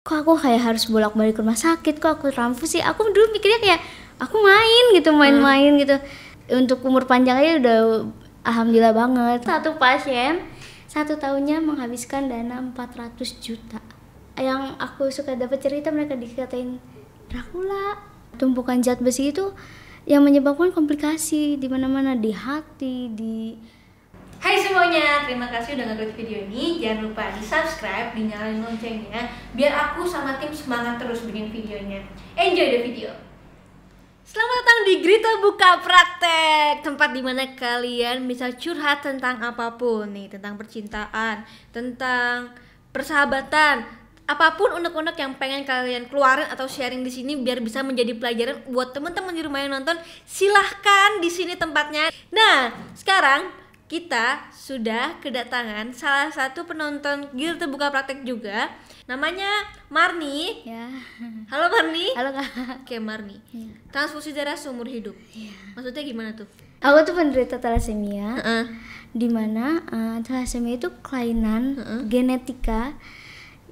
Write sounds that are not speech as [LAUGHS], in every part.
kok aku kayak harus bolak-balik ke rumah sakit? Kok aku transfusi aku dulu mikirnya kayak aku main gitu main-main gitu. Untuk umur panjang aja udah alhamdulillah banget. Satu pasien satu tahunnya menghabiskan dana 400 juta. Yang aku suka dapat cerita mereka dikatain Dracula. Tumpukan zat besi itu yang menyebabkan komplikasi di mana-mana di hati di Hai semuanya, terima kasih udah ngeklik video ini. Jangan lupa di subscribe, dinyalain loncengnya, biar aku sama tim semangat terus bikin videonya. Enjoy the video. Selamat datang di Grita Buka Praktek Tempat di mana kalian bisa curhat tentang apa pun nih Tentang percintaan, tentang persahabatan Apa pun unek-unek yang pengen kalian keluarin atau sharing di sini biar bisa menjadi pelajaran buat teman-teman di rumah yang nonton. Silahkan di sini tempatnya. Nah, sekarang kita sudah kedatangan salah satu penonton Gil Terbuka Praktek juga. Namanya Marni. Ya. Halo Marni. Halo kak. Oke Marni. Ya. transfusi darah seumur hidup. Iya. maksudnya gimana tuh? Aku tuh penderita thalassemia Heeh. di mana eh, thalassemia itu kelainan genetika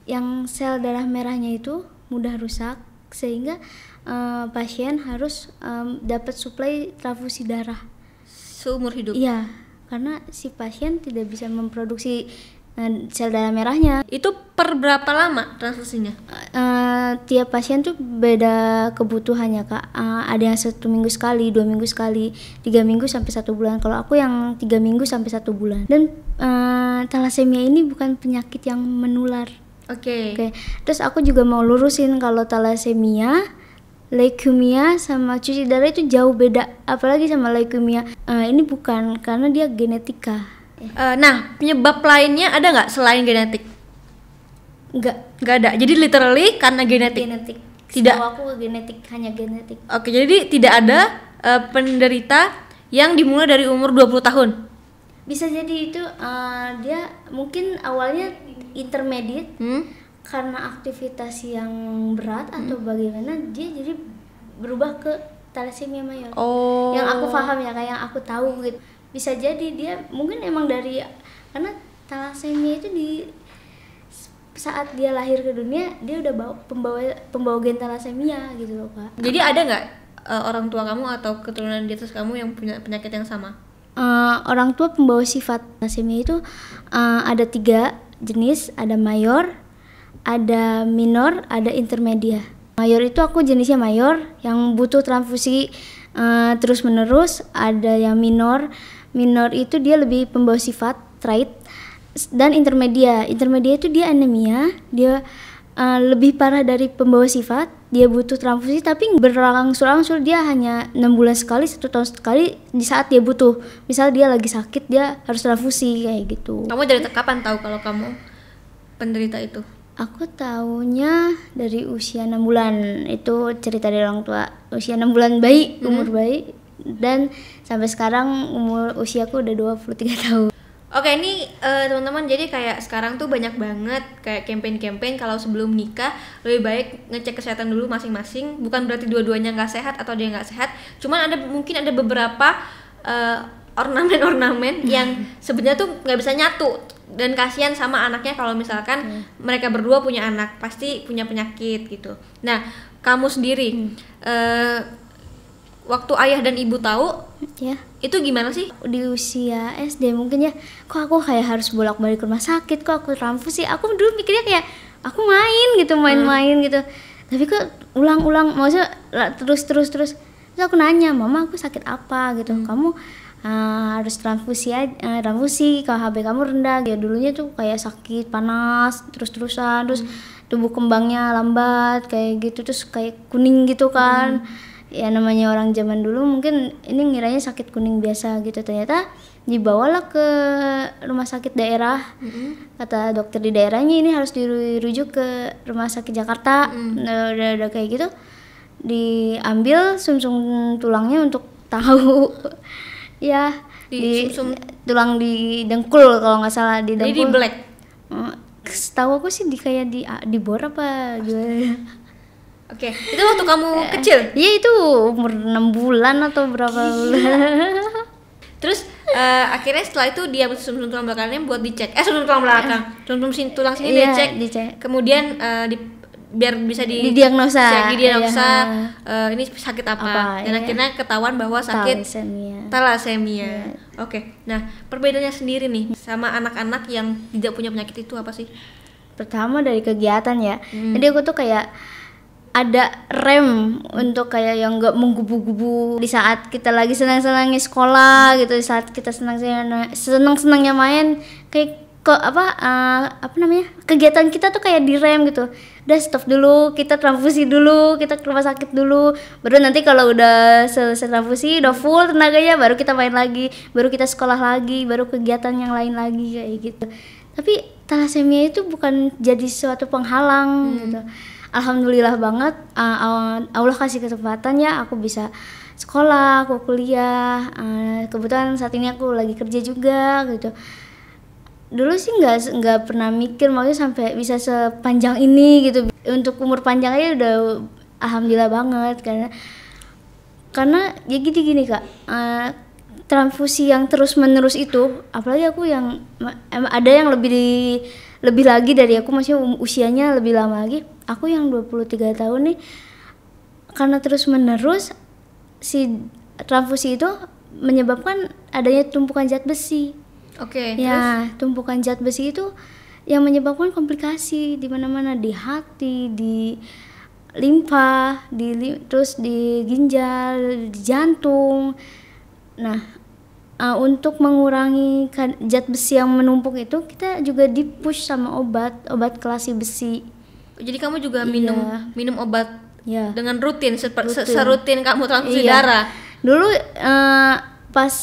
yang sel darah merahnya itu mudah rusak sehingga eh, pasien harus em, dapat suplai transfusi darah. seumur hidup? Iya, karena si pasien tidak bisa memproduksi eh, sel darah merahnya. itu per berapa lama transfusinya Eh, tiap pasien tuh beda kebutuhannya kak. Eh, ada yang satu minggu sekali, dua minggu sekali, tiga minggu sampai satu bulan. Kalau aku yang tiga minggu sampai satu bulan. Dan eh, thalassemia ini bukan penyakit yang menular. oke Oke, terus aku juga mau lurusin kalau thalassemia, leukemia sama cuci darah itu jauh beda. Apalagi sama leukemia, Eh, ini bukan karena dia genetika. Eh, nah penyebab lainnya ada nggak selain genetik Enggak nggak ada jadi literally karena genetik genetik. Tidak. Setahu aku genetik hanya genetik. oke jadi tidak ada eh, penderita yang dimulai dari umur 20 tahun Bisa jadi itu eh, dia mungkin awalnya intermediate hmm? Karena aktivitas yang berat atau bagaimana dia jadi berubah ke thalassemia mayor. oh yang aku paham ya kayak yang aku tahu gitu. Bisa jadi dia mungkin emang dari karena thalassemia itu di saat dia lahir ke dunia dia udah bawa, pembawa pembawa gen thalassemia gitu loh kak. Jadi ada nggak eh, orang tua kamu atau keturunan di atas kamu yang punya penyakit yang sama? Eh, orang tua pembawa sifat thalassemia itu eh, ada tiga jenis. Ada mayor ada minor ada intermedia. Mayor itu aku jenisnya mayor yang butuh transfusi terus menerus ada yang minor. Minor itu dia lebih pembawa sifat trait dan intermedia. Intermedia itu dia anemia. Dia eh, lebih parah dari pembawa sifat. Dia butuh transfusi tapi berangsur-angsur dia hanya enam bulan sekali satu tahun sekali di saat dia butuh. Misal dia lagi sakit dia harus transfusi kayak gitu. Kamu dari kapan tahu kalau kamu penderita itu? Aku tahunya dari usia enam bulan. Itu cerita dari orang tua. Usia enam bulan bayi umur bayi. Dan sampai sekarang umur usiaku udah 23 [LAUGHS] tahun. Oke ini eh, teman-teman jadi kayak sekarang tuh banyak banget kayak campaign-campaign. Kalau sebelum nikah lebih baik ngecek kesehatan dulu masing-masing. Bukan berarti dua-duanya nggak sehat atau dia nggak sehat. Cuman ada mungkin ada beberapa eh, ornamen-ornamen yang [LAUGHS] sebenarnya tuh nggak bisa nyatu dan kasihan sama anaknya kalau misalkan mereka berdua punya anak pasti punya penyakit gitu. Nah kamu sendiri eh, waktu ayah dan ibu tahu ya. itu gimana sih? Di usia SD mungkin ya kok aku kayak harus bolak-balik ke rumah sakit kok aku transfusi aku dulu mikirnya kayak aku main gitu main-main gitu. Tapi kok ulang-ulang maksudnya terus terus terus. Terus aku nanya mama aku sakit apa? gitu. Kamu uh, harus transfusi aja, uh, transfusi kalau HB kamu rendah ya dulunya tuh kayak sakit panas terus terusan terus tubuh kembangnya lambat kayak gitu terus kayak kuning gitu kan. Ya namanya orang zaman dulu mungkin ini ngiranya sakit kuning biasa gitu. Ternyata dibawalah ke rumah sakit daerah. Kata dokter di daerahnya ini harus dirujuk ke rumah sakit Jakarta. Nah, udah, udah kayak gitu diambil sumsum tulangnya untuk tahu [LAUGHS] ya Di di, sumsum- tulang di dengkul kalau nggak salah di jadi di dengkul black Eh, setahu aku sih di kayak di di bor apa gimana Oke, itu waktu kamu [LAUGHS] kecil. Iya itu umur 6 bulan atau berapa bulan. [LAUGHS] Terus eh, akhirnya setelah itu dia sumsum tulang belakangnya buat dicek. Eh sumsum tulang belakang, sumsum sin- tulang sini Iya, dicek. dicek. Kemudian eh, di biar bisa di Didiagnosa. didiagnosa eh, ini sakit apa, Apa, dan iya. akhirnya ketahuan bahwa sakit. Talasemia. Iya. Oke. Nah, perbedaannya sendiri nih sama anak-anak yang tidak punya penyakit itu apa sih? Pertama dari kegiatan ya. Hmm. Jadi aku tuh kayak ada rem untuk kayak yang nggak menggubu-gubu di saat kita lagi senang-senangnya sekolah gitu, di saat kita senang-senangnya senang-senangnya main kayak ke apa eh, apa namanya? kegiatan kita tuh kayak direm gitu. Udah stop dulu, kita transfusi dulu, kita ke rumah sakit dulu. Baru nanti kalau udah selesai transfusi, udah full tenaganya baru kita main lagi, baru kita sekolah lagi, baru kegiatan yang lain lagi kayak gitu. Tapi thalassemia itu bukan jadi suatu penghalang gitu. Alhamdulillah banget uh, Allah kasih kesempatan ya aku bisa sekolah, aku kuliah. Uh, kebetulan saat ini aku lagi kerja juga gitu. Dulu sih nggak nggak pernah mikir maksudnya sampai bisa sepanjang ini gitu. Untuk umur panjang aja udah alhamdulillah banget karena karena ya gini gini kak. Eh, transfusi yang terus menerus itu apalagi aku yang ada yang lebih di, lebih lagi dari aku masih usianya lebih lama lagi. Aku yang 23 tahun nih karena terus menerus si transfusi itu menyebabkan adanya tumpukan zat besi Oke. terus? ya tumpukan zat besi itu yang menyebabkan komplikasi di mana-mana di hati di limfa di li- terus di ginjal di jantung nah uh, untuk mengurangi kad- zat besi yang menumpuk itu kita juga dipush sama obat obat kelasi besi Jadi kamu juga Iya. minum minum obat ya dengan rutin, Rutin. serutin kamu transfusi Iya. darah. Dulu eh, pas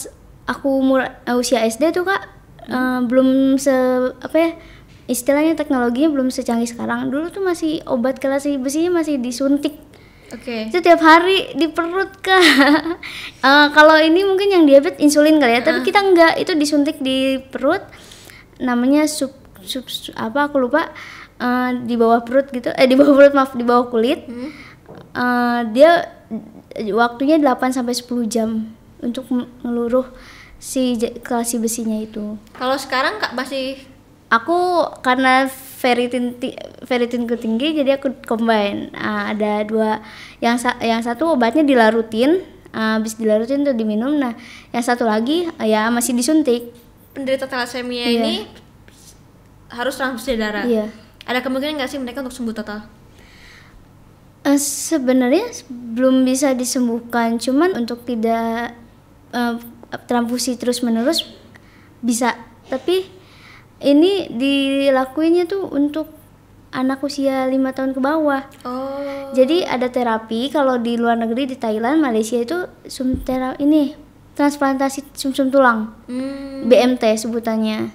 aku mur- eh, usia SD tuh kak eh, belum se apa ya istilahnya teknologinya belum secanggih sekarang. Dulu tuh masih obat kelasi besinya masih disuntik. Oke. Itu tiap hari di perut kak. [LAUGHS] Eh, kalau ini mungkin yang diabetes insulin kali ya, tapi kita enggak itu disuntik di perut. Namanya sub sub, sub- apa aku lupa eh, di bawah perut gitu. Eh di bawah perut maaf di bawah kulit. Hmm. Eh, dia waktunya 8 sampai 10 jam untuk m- ngeluruh si kelasi besinya itu. Kalau sekarang Kak masih Aku karena ferritin ti- ferritinku tinggi jadi aku combine. Ah, ada dua yang sa- yang satu obatnya dilarutin, ah, habis dilarutin tuh diminum. Nah, yang satu lagi ah, ya masih disuntik. penderita thalassemia Iya. ini harus transfusi darah. Iya. Ada kemungkinan nggak sih mereka untuk sembuh total? Eh, sebenarnya belum bisa disembuhkan, cuman untuk tidak eh, transfusi terus menerus bisa. Tapi ini dilakuinnya tuh untuk anak usia lima tahun ke bawah. Oh. Jadi ada terapi kalau di luar negeri di Thailand, Malaysia itu sum ini transplantasi sumsum tulang, Hmm. BMT sebutannya.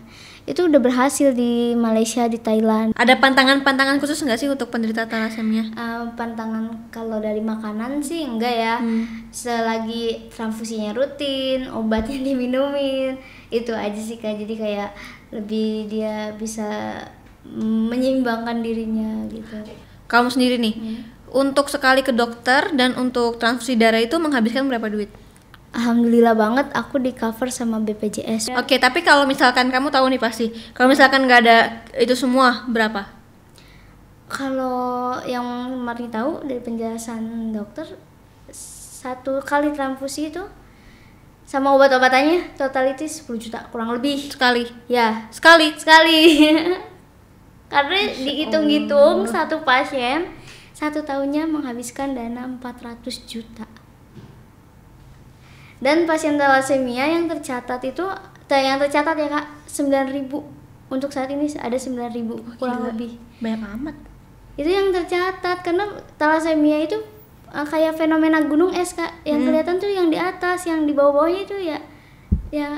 Itu udah berhasil di Malaysia, di Thailand. Ada pantangan-pantangan khusus nggak sih untuk penderita thalassemia? Eh, pantangan kalau dari makanan sih enggak ya. Hmm. Selagi transfusinya rutin, obatnya [LAUGHS] diminumin, itu aja sih kak. Jadi kayak lebih dia bisa menyeimbangkan dirinya gitu. Kamu sendiri nih, Hmm. untuk sekali ke dokter dan untuk transfusi darah itu menghabiskan berapa duit? Alhamdulillah banget aku di cover sama BPJS. Oke, tapi kalau misalkan kamu tahu nih pasti, kalau misalkan nggak ada itu semua berapa? Kalau yang Marni tahu dari penjelasan dokter satu kali transfusi itu sama obat-obatannya totality 10 juta kurang lebih. Sekali, Ya, sekali. sekali. [LAUGHS] Karena dihitung-hitung satu pasien satu tahunnya menghabiskan dana 400 juta. Dan pasien thalassemia yang tercatat itu yang tercatat ya Kak 9000 untuk saat ini ada 9000 kurang gila. lebih. Banyak amat. Itu yang tercatat karena thalassemia itu uh, kayak fenomena gunung es Kak. Yang kelihatan tuh yang di atas, yang di bawah-bawahnya itu ya ya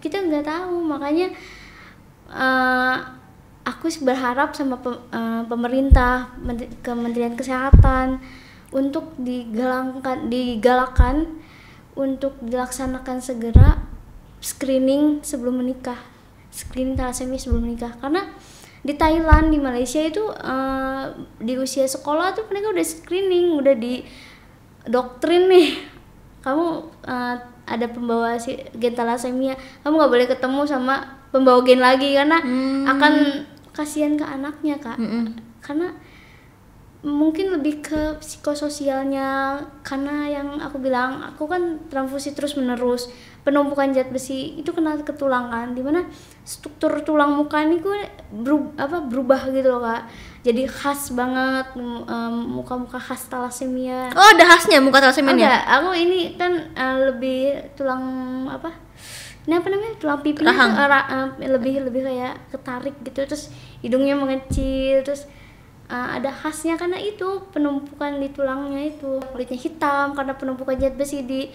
kita nggak tahu makanya uh, aku berharap sama pem- uh, pemerintah Menteri- Kementerian Kesehatan untuk digalangkan digalakkan untuk dilaksanakan segera screening sebelum menikah. Screening thalassemia sebelum menikah. Karena di Thailand di Malaysia itu uh, di usia sekolah tuh mereka udah screening udah di doktrin nih. Kamu uh, ada pembawa si gen thalassemia. Kamu nggak boleh ketemu sama pembawa gen lagi karena Hmm. akan kasihan ke anaknya kak. Mm-mm. karena mungkin lebih ke psikososialnya karena yang aku bilang aku kan transfusi terus menerus penumpukan zat besi itu kena ke tulang kan di mana struktur tulang muka ini gue berubah, apa berubah gitu loh kak jadi khas banget muka-muka khas talasemia Oh, ada khasnya muka talasemia. Enggak, aku ini kan eh, lebih tulang apa? Ini apa namanya? Tulang pipinya Rahang. tuh, eh, ra- eh, lebih lebih kayak ketarik gitu terus hidungnya mengecil terus eh, ada khasnya karena itu penumpukan di tulangnya itu. Kulitnya hitam karena penumpukan zat besi di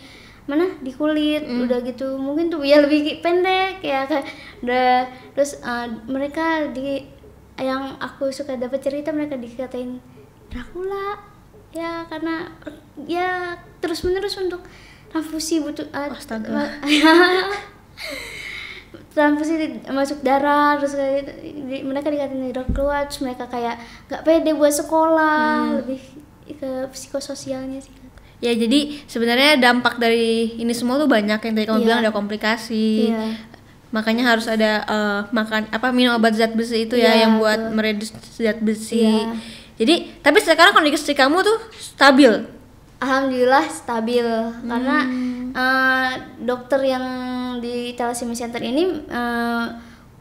mana? Di kulit udah gitu. Mungkin tuh ya lebih pendek ya kayak udah terus eh, mereka di yang aku suka dapat cerita mereka dikatain Dracula. Ya karena ya terus menerus untuk transfusi butuh uh, Astaga. [LAUGHS] transfusi masuk darah terus kayak gitu. Di- mereka dikatain Dracula terus mereka kayak nggak pede buat sekolah lebih ke psikososialnya sih Ya jadi sebenarnya dampak dari ini semua tuh banyak yang tadi kamu Iya. bilang ada komplikasi. Iya. Makanya harus ada eh, makan apa minum obat zat besi itu ya Iya, yang buat betul. meredus zat besi. Iya. Jadi tapi sekarang kondisi kamu tuh stabil. Alhamdulillah stabil karena Eh, dokter yang di thalassemia center ini eh,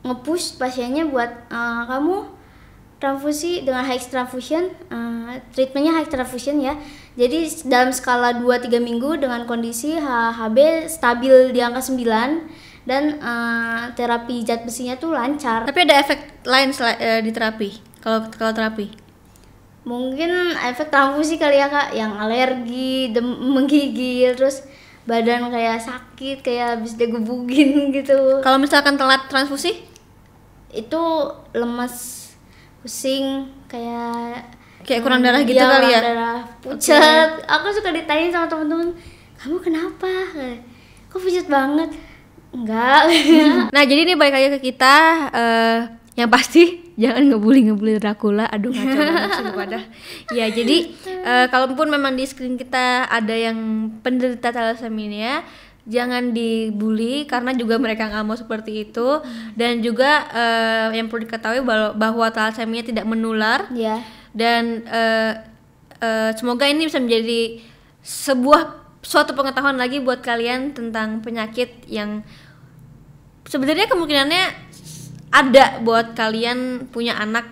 nge-push pasiennya buat eh, kamu transfusi dengan high transfusion, eh, treatmentnya high transfusion ya. Jadi dalam skala 2-3 minggu dengan kondisi HHB stabil di angka 9 dan eh, terapi zat besinya tuh lancar. Tapi ada efek lain eh, di terapi. Kalau kalau terapi. Mungkin efek transfusi kali ya kak, yang alergi, menggigil, terus badan kayak sakit, kayak habis digebugin [LAUGHS] gitu. Kalau misalkan telat transfusi? Itu lemas, pusing, kayak Kayak kurang darah gitu Iya, kali kurang ya? darah, pucat. Aku suka ditanya sama temen-temen, kamu kenapa? Kok pucat banget? Enggak. [LAUGHS] Nah jadi ini balik lagi ke kita eh yang pasti jangan ngebully ngebully Dracula. Aduh [LAUGHS] ngaco banget lu pada ya jadi eh, kalaupun memang di screen kita ada yang penderita thalassemia jangan dibully karena juga mereka nggak mau seperti itu. Dan juga eh, yang perlu diketahui bahwa, bahwa thalassemia tidak menular. Ya, dan eh, eh, semoga ini bisa menjadi sebuah suatu pengetahuan lagi buat kalian tentang penyakit yang sebenarnya kemungkinannya ada buat kalian punya anak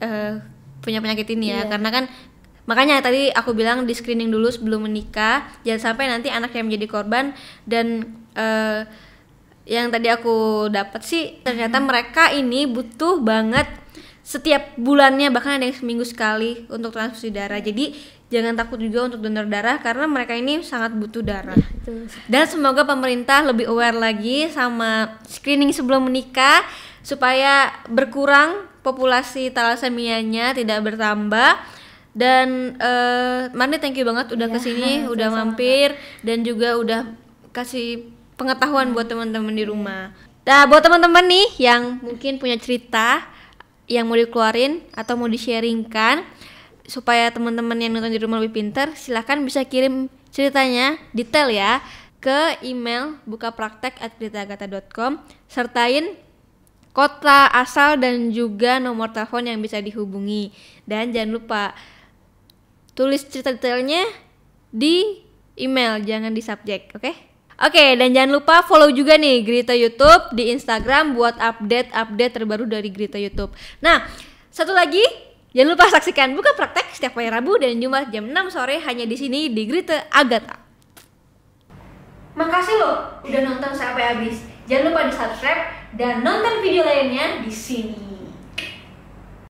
eh, punya penyakit ini ya. Iya. karena kan makanya tadi aku bilang di screening dulu sebelum menikah jangan sampai nanti anak yang menjadi korban dan eh, yang tadi aku dapat sih ternyata mereka ini butuh banget setiap bulannya bahkan ada yang seminggu sekali untuk transfusi darah. Jadi jangan takut juga untuk donor darah karena mereka ini sangat butuh darah. Itu. dan semoga pemerintah lebih aware lagi sama screening sebelum menikah supaya berkurang populasi talassemianya tidak bertambah. Dan eh Mandi thank you banget udah Iya, ke sini, [LAUGHS] udah sama-sama, mampir dan juga udah kasih pengetahuan buat teman-teman di rumah. Nah, buat teman-teman nih yang mungkin punya cerita yang mau dikeluarin atau mau di-sharingkan supaya teman-teman yang nonton di rumah lebih pintar, silahkan bisa kirim ceritanya detail ya ke email bukapraktek@gritagata.com sertain kota asal dan juga nomor telepon yang bisa dihubungi. Dan jangan lupa tulis cerita detailnya di email, jangan di subjek, oke? Oke, dan jangan lupa follow juga nih Grita YouTube di Instagram buat update-update terbaru dari Grita YouTube. Nah, satu lagi, jangan lupa saksikan buka praktek setiap hari Rabu dan Jumat jam 6 sore hanya di sini di Grita Agatha. Makasih loh udah nonton sampai habis. Jangan lupa di subscribe dan nonton video lainnya di sini.